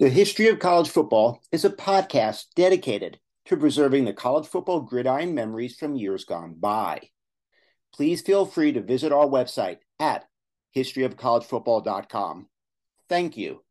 The History of College Football is a podcast dedicated to preserving the college football gridiron memories from years gone by. Please feel free to visit our website at historyofcollegefootball.com. Thank you.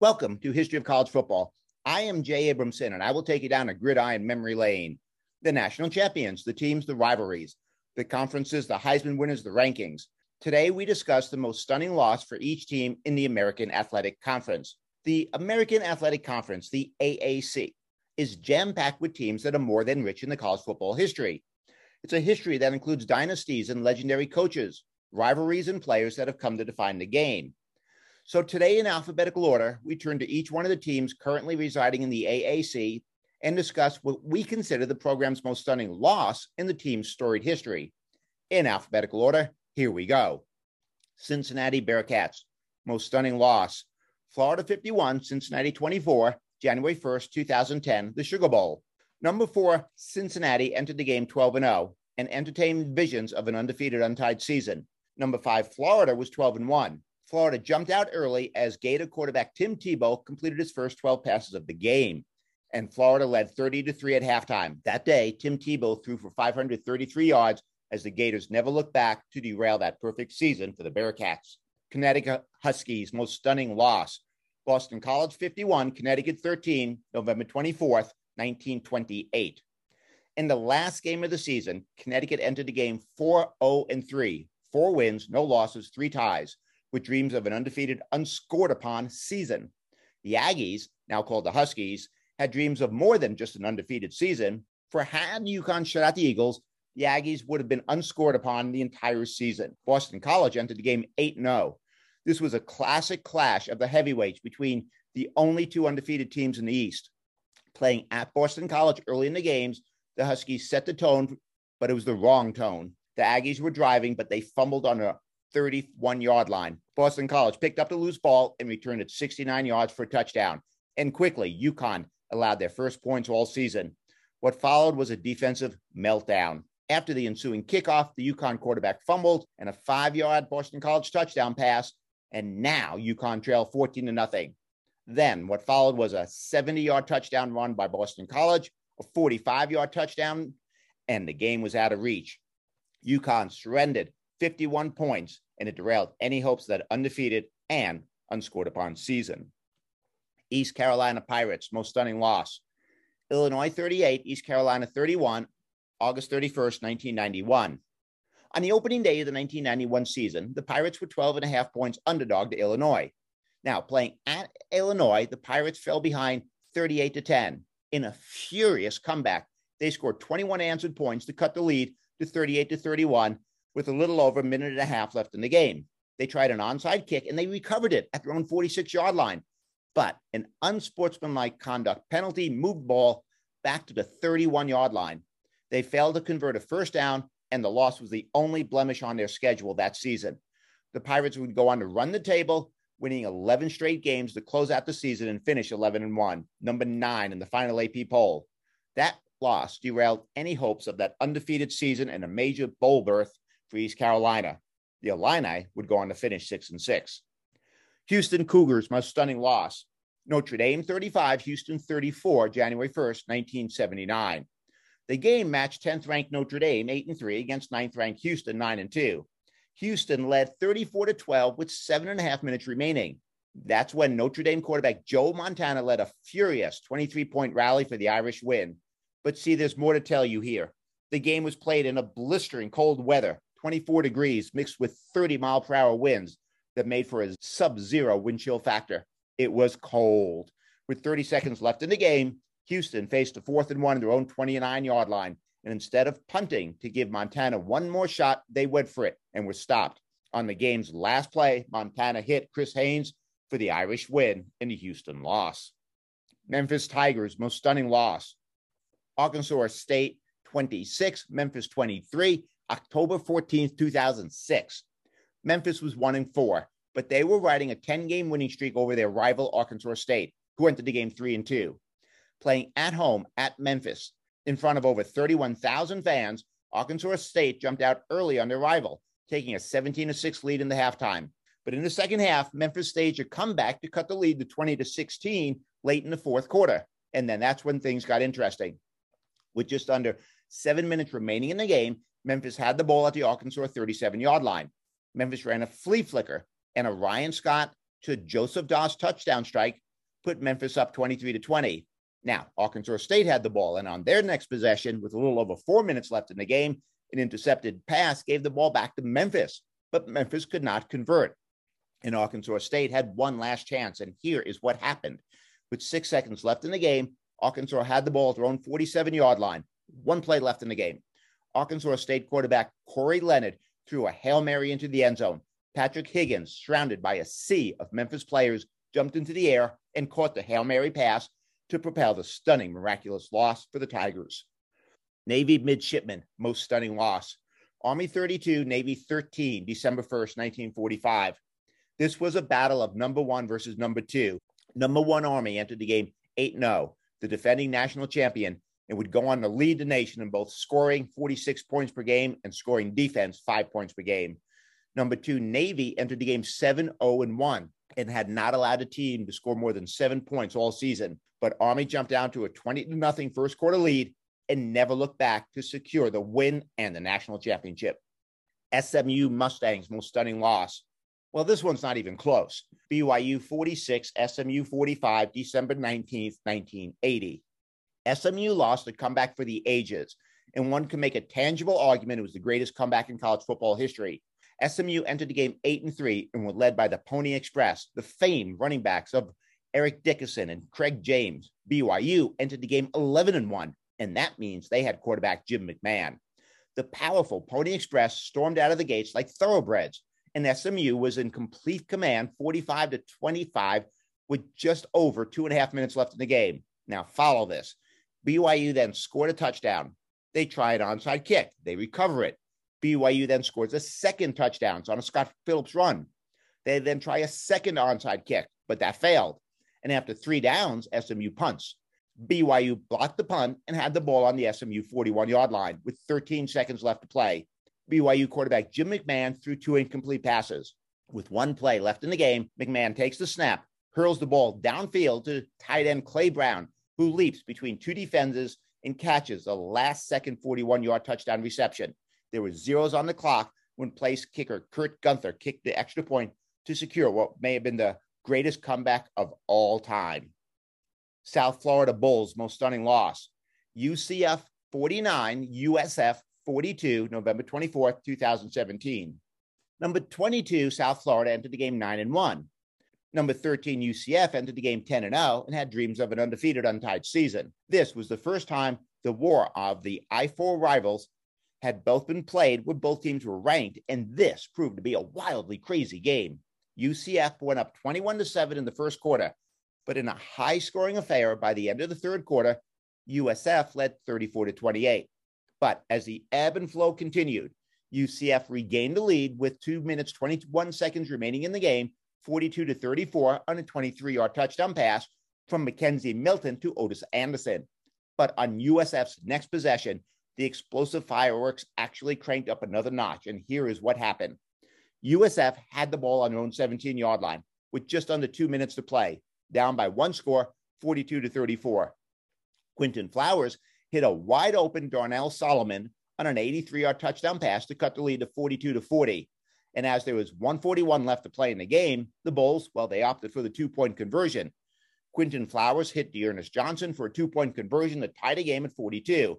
Welcome to History of College Football. I am Jay Abramson, and I will take you down a gridiron memory lane. The national champions, the teams, the rivalries, the conferences, the Heisman winners, the rankings. Today, we discuss the most stunning loss for each team in the American Athletic Conference. The American Athletic Conference, the AAC, is jam packed with teams that are more than rich in the college football history. It's a history that includes dynasties and legendary coaches, rivalries, and players that have come to define the game. So, today, in alphabetical order, we turn to each one of the teams currently residing in the AAC and discuss what we consider the program's most stunning loss in the team's storied history. In alphabetical order, here we go. Cincinnati Bearcats, most stunning loss. Florida 51, Cincinnati 24, January 1st, 2010, the Sugar Bowl. Number four, Cincinnati entered the game 12 and 0 and entertained visions of an undefeated, untied season. Number five, Florida was 12 and 1. Florida jumped out early as Gator quarterback Tim Tebow completed his first 12 passes of the game. And Florida led 30 to 3 at halftime. That day, Tim Tebow threw for 533 yards as the Gators never looked back to derail that perfect season for the Bearcats. Connecticut Huskies' most stunning loss. Boston College 51, Connecticut 13, November 24th, 1928. In the last game of the season, Connecticut entered the game 4 0 3, four wins, no losses, three ties, with dreams of an undefeated, unscored upon season. The Aggies, now called the Huskies, had dreams of more than just an undefeated season, for had UConn shut out the Eagles, the Aggies would have been unscored upon the entire season. Boston College entered the game 8 0. This was a classic clash of the heavyweights between the only two undefeated teams in the East. Playing at Boston College early in the games, the Huskies set the tone, but it was the wrong tone. The Aggies were driving, but they fumbled on a 31 yard line. Boston College picked up the loose ball and returned it 69 yards for a touchdown. And quickly, UConn allowed their first points all season. What followed was a defensive meltdown. After the ensuing kickoff, the UConn quarterback fumbled and a five yard Boston College touchdown pass. And now UConn trailed 14 to nothing. Then what followed was a 70 yard touchdown run by Boston College, a 45 yard touchdown, and the game was out of reach. UConn surrendered 51 points and it derailed any hopes that undefeated and unscored upon season. East Carolina Pirates, most stunning loss. Illinois 38, East Carolina 31, August 31st, 1991. On the opening day of the 1991 season, the Pirates were 12 and a half points underdog to Illinois. Now, playing at Illinois, the Pirates fell behind 38 to 10. In a furious comeback, they scored 21 answered points to cut the lead to 38 to 31 with a little over a minute and a half left in the game. They tried an onside kick and they recovered it at their own 46 yard line. But an unsportsmanlike conduct penalty moved ball back to the 31 yard line. They failed to convert a first down, and the loss was the only blemish on their schedule that season. The Pirates would go on to run the table, winning 11 straight games to close out the season and finish 11 and 1, number nine in the final AP poll. That loss derailed any hopes of that undefeated season and a major bowl berth for East Carolina. The Illini would go on to finish 6 and 6. Houston Cougars, most stunning loss. Notre Dame 35, Houston 34, January 1st, 1979. The game matched 10th ranked Notre Dame 8 and 3 against 9th ranked Houston 9 and 2. Houston led 34 to 12 with seven and a half minutes remaining. That's when Notre Dame quarterback Joe Montana led a furious 23 point rally for the Irish win. But see, there's more to tell you here. The game was played in a blistering cold weather, 24 degrees, mixed with 30 mile per hour winds that made for a sub zero wind chill factor. It was cold. With 30 seconds left in the game, Houston faced a fourth and one in their own 29 yard line. And instead of punting to give Montana one more shot, they went for it and were stopped. On the game's last play, Montana hit Kris Haynes for the Irish win in the Houston loss. Memphis Tigers' most stunning loss. Arkansas State 26, Memphis 23, October 14th, 2006. Memphis was 1 and 4, but they were riding a 10 game winning streak over their rival Arkansas State, who entered the game 3 and 2 playing at home at Memphis in front of over 31,000 fans, Arkansas State jumped out early on their rival. taking a 17 6 lead in the halftime. But in the second half, Memphis staged a comeback to cut the lead to 20 to 16 late in the fourth quarter. And then that's when things got interesting. With just under seven minutes remaining in the game, Memphis had the ball at the Arkansas 37 yard line. Memphis ran a flea flicker and a Ryan Scott to Joseph Doss touchdown strike put Memphis up 23 to 20. Now, Arkansas State had the ball, and on their next possession, with a little over four minutes left in the game, an intercepted pass gave the ball back to Memphis, but Memphis could not convert. And Arkansas State had one last chance, and here is what happened. With six seconds left in the game, Arkansas had the ball at their own 47 yard line. One play left in the game. Arkansas State quarterback Corey Leonard threw a Hail Mary into the end zone. Patrick Higgins, surrounded by a sea of Memphis players, jumped into the air and caught the Hail Mary pass to propel the stunning, miraculous loss for the Tigers. Navy midshipmen, most stunning loss. Army 32, Navy 13, December 1st, 1945. This was a battle of number one versus number two. Number one Army entered the game 8 0, the defending national champion, and would go on to lead the nation in both scoring 46 points per game and scoring defense five points per game. Number two, Navy entered the game 7 0 1 and had not allowed a team to score more than seven points all season. But Army jumped down to a 20 to nothing first quarter lead and never looked back to secure the win and the national championship. SMU Mustangs' most stunning loss. Well, this one's not even close. BYU 46, SMU 45, December 19th, 1980. SMU lost a comeback for the ages, and one can make a tangible argument it was the greatest comeback in college football history. SMU entered the game 8 and 3 and were led by the Pony Express, the famed running backs of Eric Dickerson and Craig James. BYU entered the game 11 and 1, and that means they had quarterback Jim McMahon. The powerful Pony Express stormed out of the gates like thoroughbreds, and SMU was in complete command 45 to 25 with just over two and a half minutes left in the game. Now, follow this. BYU then scored a touchdown. They try an onside kick, they recover it. BYU then scores a second touchdown on a Scott Phillips run. They then try a second onside kick, but that failed. And after three downs, SMU punts. BYU blocked the punt and had the ball on the SMU 41 yard line with 13 seconds left to play. BYU quarterback Jim McMahon threw two incomplete passes. With one play left in the game, McMahon takes the snap, hurls the ball downfield to tight end Clay Brown, who leaps between two defenses and catches a last second 41 yard touchdown reception. There were zeros on the clock when place kicker Kurt Gunther kicked the extra point to secure what may have been the greatest comeback of all time. South Florida Bulls' most stunning loss. UCF 49, USF 42, November 24th, 2017. Number 22, South Florida entered the game 9 and 1. Number 13, UCF entered the game 10 and 0 and had dreams of an undefeated, untied season. This was the first time the war of the I 4 rivals had both been played when both teams were ranked, and this proved to be a wildly crazy game. UCF went up 21 to 7 in the first quarter, but in a high scoring affair by the end of the third quarter, USF led 34 to 28. But as the ebb and flow continued, UCF regained the lead with 2 minutes 21 seconds remaining in the game, 42 to 34 on a 23-yard touchdown pass from McKenzie Milton to Otis Anderson. But on USF's next possession, the explosive fireworks actually cranked up another notch. And here is what happened USF had the ball on their own 17 yard line with just under two minutes to play, down by one score, 42 to 34. Quinton Flowers hit a wide open Darnell Salomon on an 83 yard touchdown pass to cut the lead to 42 to 40. And as there was 141 left to play in the game, the Bulls, well, they opted for the two point conversion. Quinton Flowers hit D'Ernest Johnson for a two point conversion that tied the game at 42.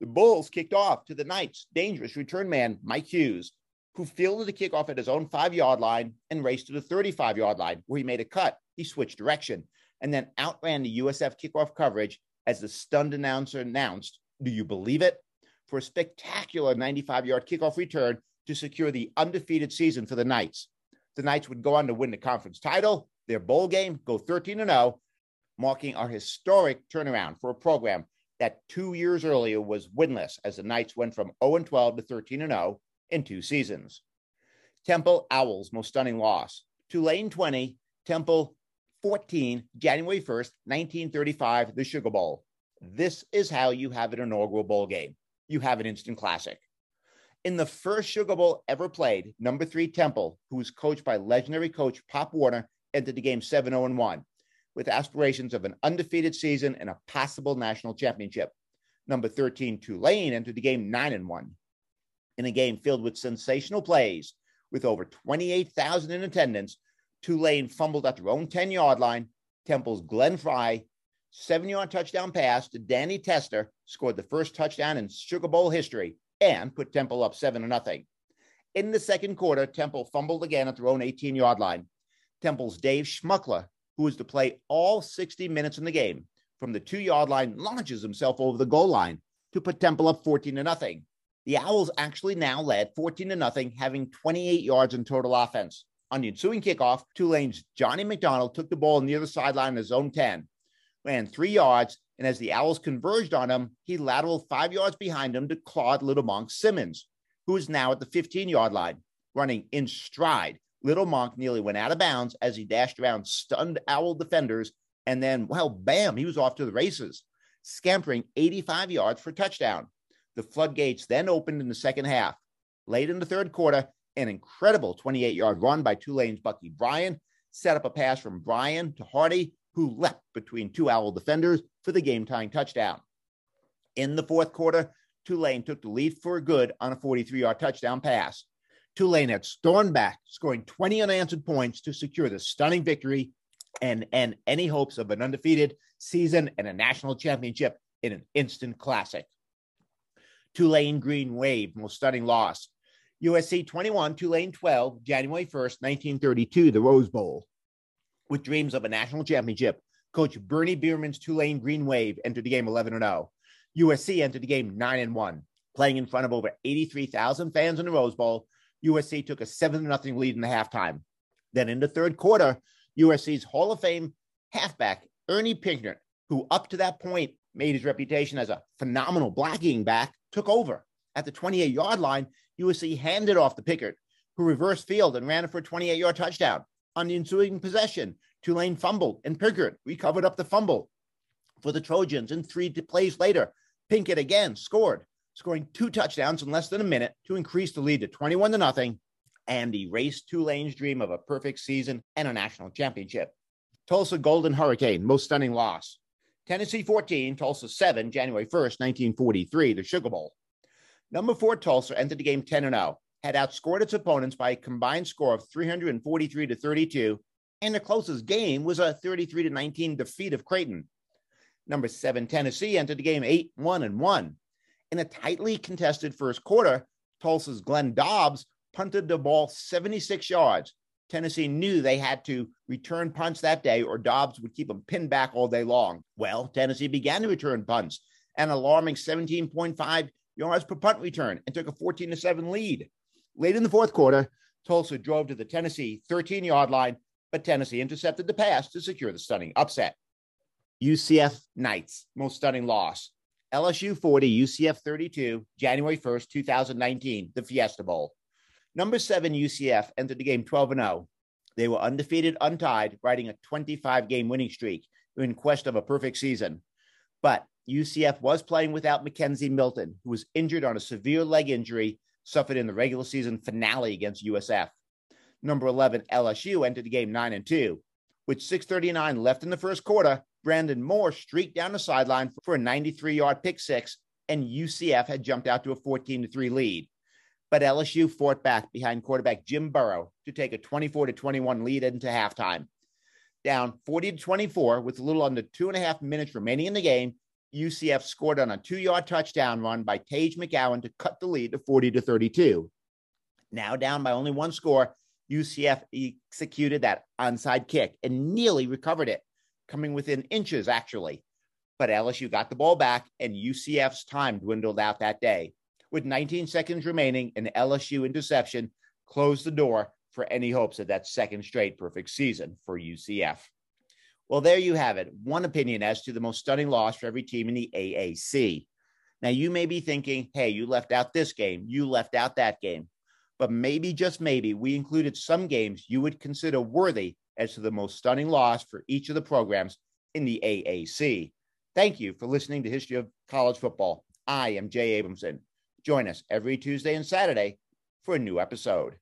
The Bulls kicked off to the Knights' dangerous return man, Mike Hughes, who fielded the kickoff at his own five yard line and raced to the 35 yard line, where he made a cut. He switched direction and then outran the USF kickoff coverage as the stunned announcer announced, Do you believe it? For a spectacular 95 yard kickoff return to secure the undefeated season for the Knights. The Knights would go on to win the conference title, their bowl game, go 13 0, marking our historic turnaround for a program that two years earlier was winless as the Knights went from 0 12 to 13 0 in two seasons. Temple Owls' most stunning loss. Tulane 20, Temple 14, January 1st, 1935, the Sugar Bowl. This is how you have an inaugural bowl game. You have an instant classic. In the first Sugar Bowl ever played, number three Temple, who was coached by legendary coach Pop Warner, entered the game 7 0 1 with aspirations of an undefeated season and a possible national championship. Number 13 Tulane entered the game 9 and 1 in a game filled with sensational plays with over 28,000 in attendance. Tulane fumbled at their own 10 yard line. Temple's Glenn Frey, seven yard touchdown pass to Danny Tester, scored the first touchdown in Sugar Bowl history and put Temple up 7 to nothing. In the second quarter, Temple fumbled again at their own 18 yard line. Temple's Dave Smukler, who was to play all 60 minutes in the game, from the two yard line, launches himself over the goal line to put Temple up 14 to nothing. The Owls actually now led 14 to nothing, having 28 yards in total offense. On the ensuing kickoff, Tulane's Johnny McDonald took the ball near the sideline in his own 10, ran three yards, and as the Owls converged on him, he lateraled five yards behind him to Claude Little Monk Simmons, who is now at the 15 yard line, running in stride. Little Monk nearly went out of bounds as he dashed around stunned Owl defenders, and then, well, bam, he was off to the races, scampering 85 yards for touchdown. The floodgates then opened in the second half. Late in the third quarter, an incredible 28 yard run by Tulane's Bucky Bryan set up a pass from Bryan to Hardy, who leapt between two Owl defenders for the game tying touchdown. In the fourth quarter, Tulane took the lead for good on a 43 yard touchdown pass. Tulane had stormed back, scoring 20 unanswered points to secure the stunning victory and end any hopes of an undefeated season and a national championship in an instant classic. Tulane Green Wave, most stunning loss. USC 21, Tulane 12, January 1st, 1932, the Rose Bowl. With dreams of a national championship, Coach Bernie Bierman's Tulane Green Wave entered the game 11 0. USC entered the game 9 1. Playing in front of over 83,000 fans in the Rose Bowl, USC took a 7 0 lead in the halftime. Then in the third quarter, USC's Hall of Fame halfback, Ernie Pinckert, who up to that point made his reputation as a phenomenal blocking back, took over. At the 28 yard line, USC handed off to Pinckert, who reversed field and ran for a 28 yard touchdown. On the ensuing possession, Tulane fumbled and Pinckert recovered up the fumble for the Trojans. And three plays later, Pinckert again scored, scoring two touchdowns in less than a minute to increase the lead to 21 to nothing and erase Tulane's dream of a perfect season and a national championship. Tulsa Golden Hurricane, most stunning loss. Tennessee 14, Tulsa 7, January 1st, 1943, the Sugar Bowl. Number four, Tulsa entered the game 10 0, had outscored its opponents by a combined score of 343 to 32, and the closest game was a 33 to 19 defeat of Creighton. Number seven, Tennessee entered the game 8 1 and 1. In a tightly contested first quarter, Tulsa's Glenn Dobbs punted the ball 76 yards. Tennessee knew they had to return punts that day or Dobbs would keep them pinned back all day long. Well, Tennessee began to return punts, an alarming 17.5 yards per punt return, and took a 14 7 lead. Late in the fourth quarter, Tulsa drove to the Tennessee 13 yard line, but Tennessee intercepted the pass to secure the stunning upset. UCF Knights, most stunning loss. LSU 40, UCF 32, January 1st, 2019, the Fiesta Bowl. Number seven, UCF entered the game 12 0. They were undefeated, untied, riding a 25 game winning streak in quest of a perfect season. But UCF was playing without McKenzie Milton, who was injured on a severe leg injury suffered in the regular season finale against USF. Number 11, LSU entered the game 9 and 2. With 6.39 left in the first quarter, Brandon Moore streaked down the sideline for a 93 yard pick six, and UCF had jumped out to a 14 3 lead but LSU fought back behind quarterback Jim Burrow to take a 24 to 21 lead into halftime. Down 40 to 24 with a little under two and a half minutes remaining in the game, UCF scored on a two yard touchdown run by Taj McGowan to cut the lead to 40 to 32. Now down by only one score, UCF executed that onside kick and nearly recovered it, coming within inches actually. But LSU got the ball back and UCF's time dwindled out that day with 19 seconds remaining, an LSU interception closed the door for any hopes of that second straight perfect season for UCF. Well, there you have it. One opinion as to the most stunning loss for every team in the AAC. Now, you may be thinking, hey, you left out this game, you left out that game. But maybe, just maybe, we included some games you would consider worthy as to the most stunning loss for each of the programs in the AAC. Thank you for listening to History of College Football. I am Jay Abramson. Join us every Tuesday and Saturday for a new episode.